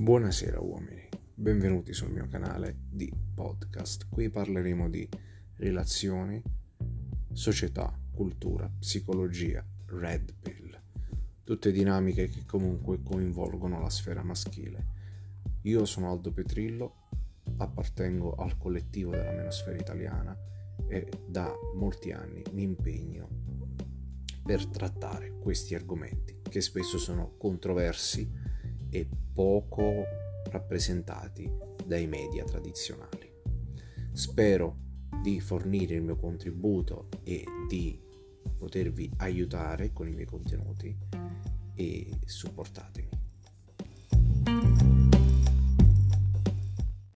Buonasera uomini, benvenuti sul mio canale di podcast. Qui parleremo di relazioni, società, cultura, psicologia, red pill, tutte dinamiche che comunque coinvolgono la sfera maschile. Io sono Aldo Petrillo, appartengo al collettivo della menosfera italiana e da molti anni mi impegno per trattare questi argomenti che spesso sono controversi e poco rappresentati dai media tradizionali. Spero di fornire il mio contributo e di potervi aiutare con i miei contenuti e supportatemi.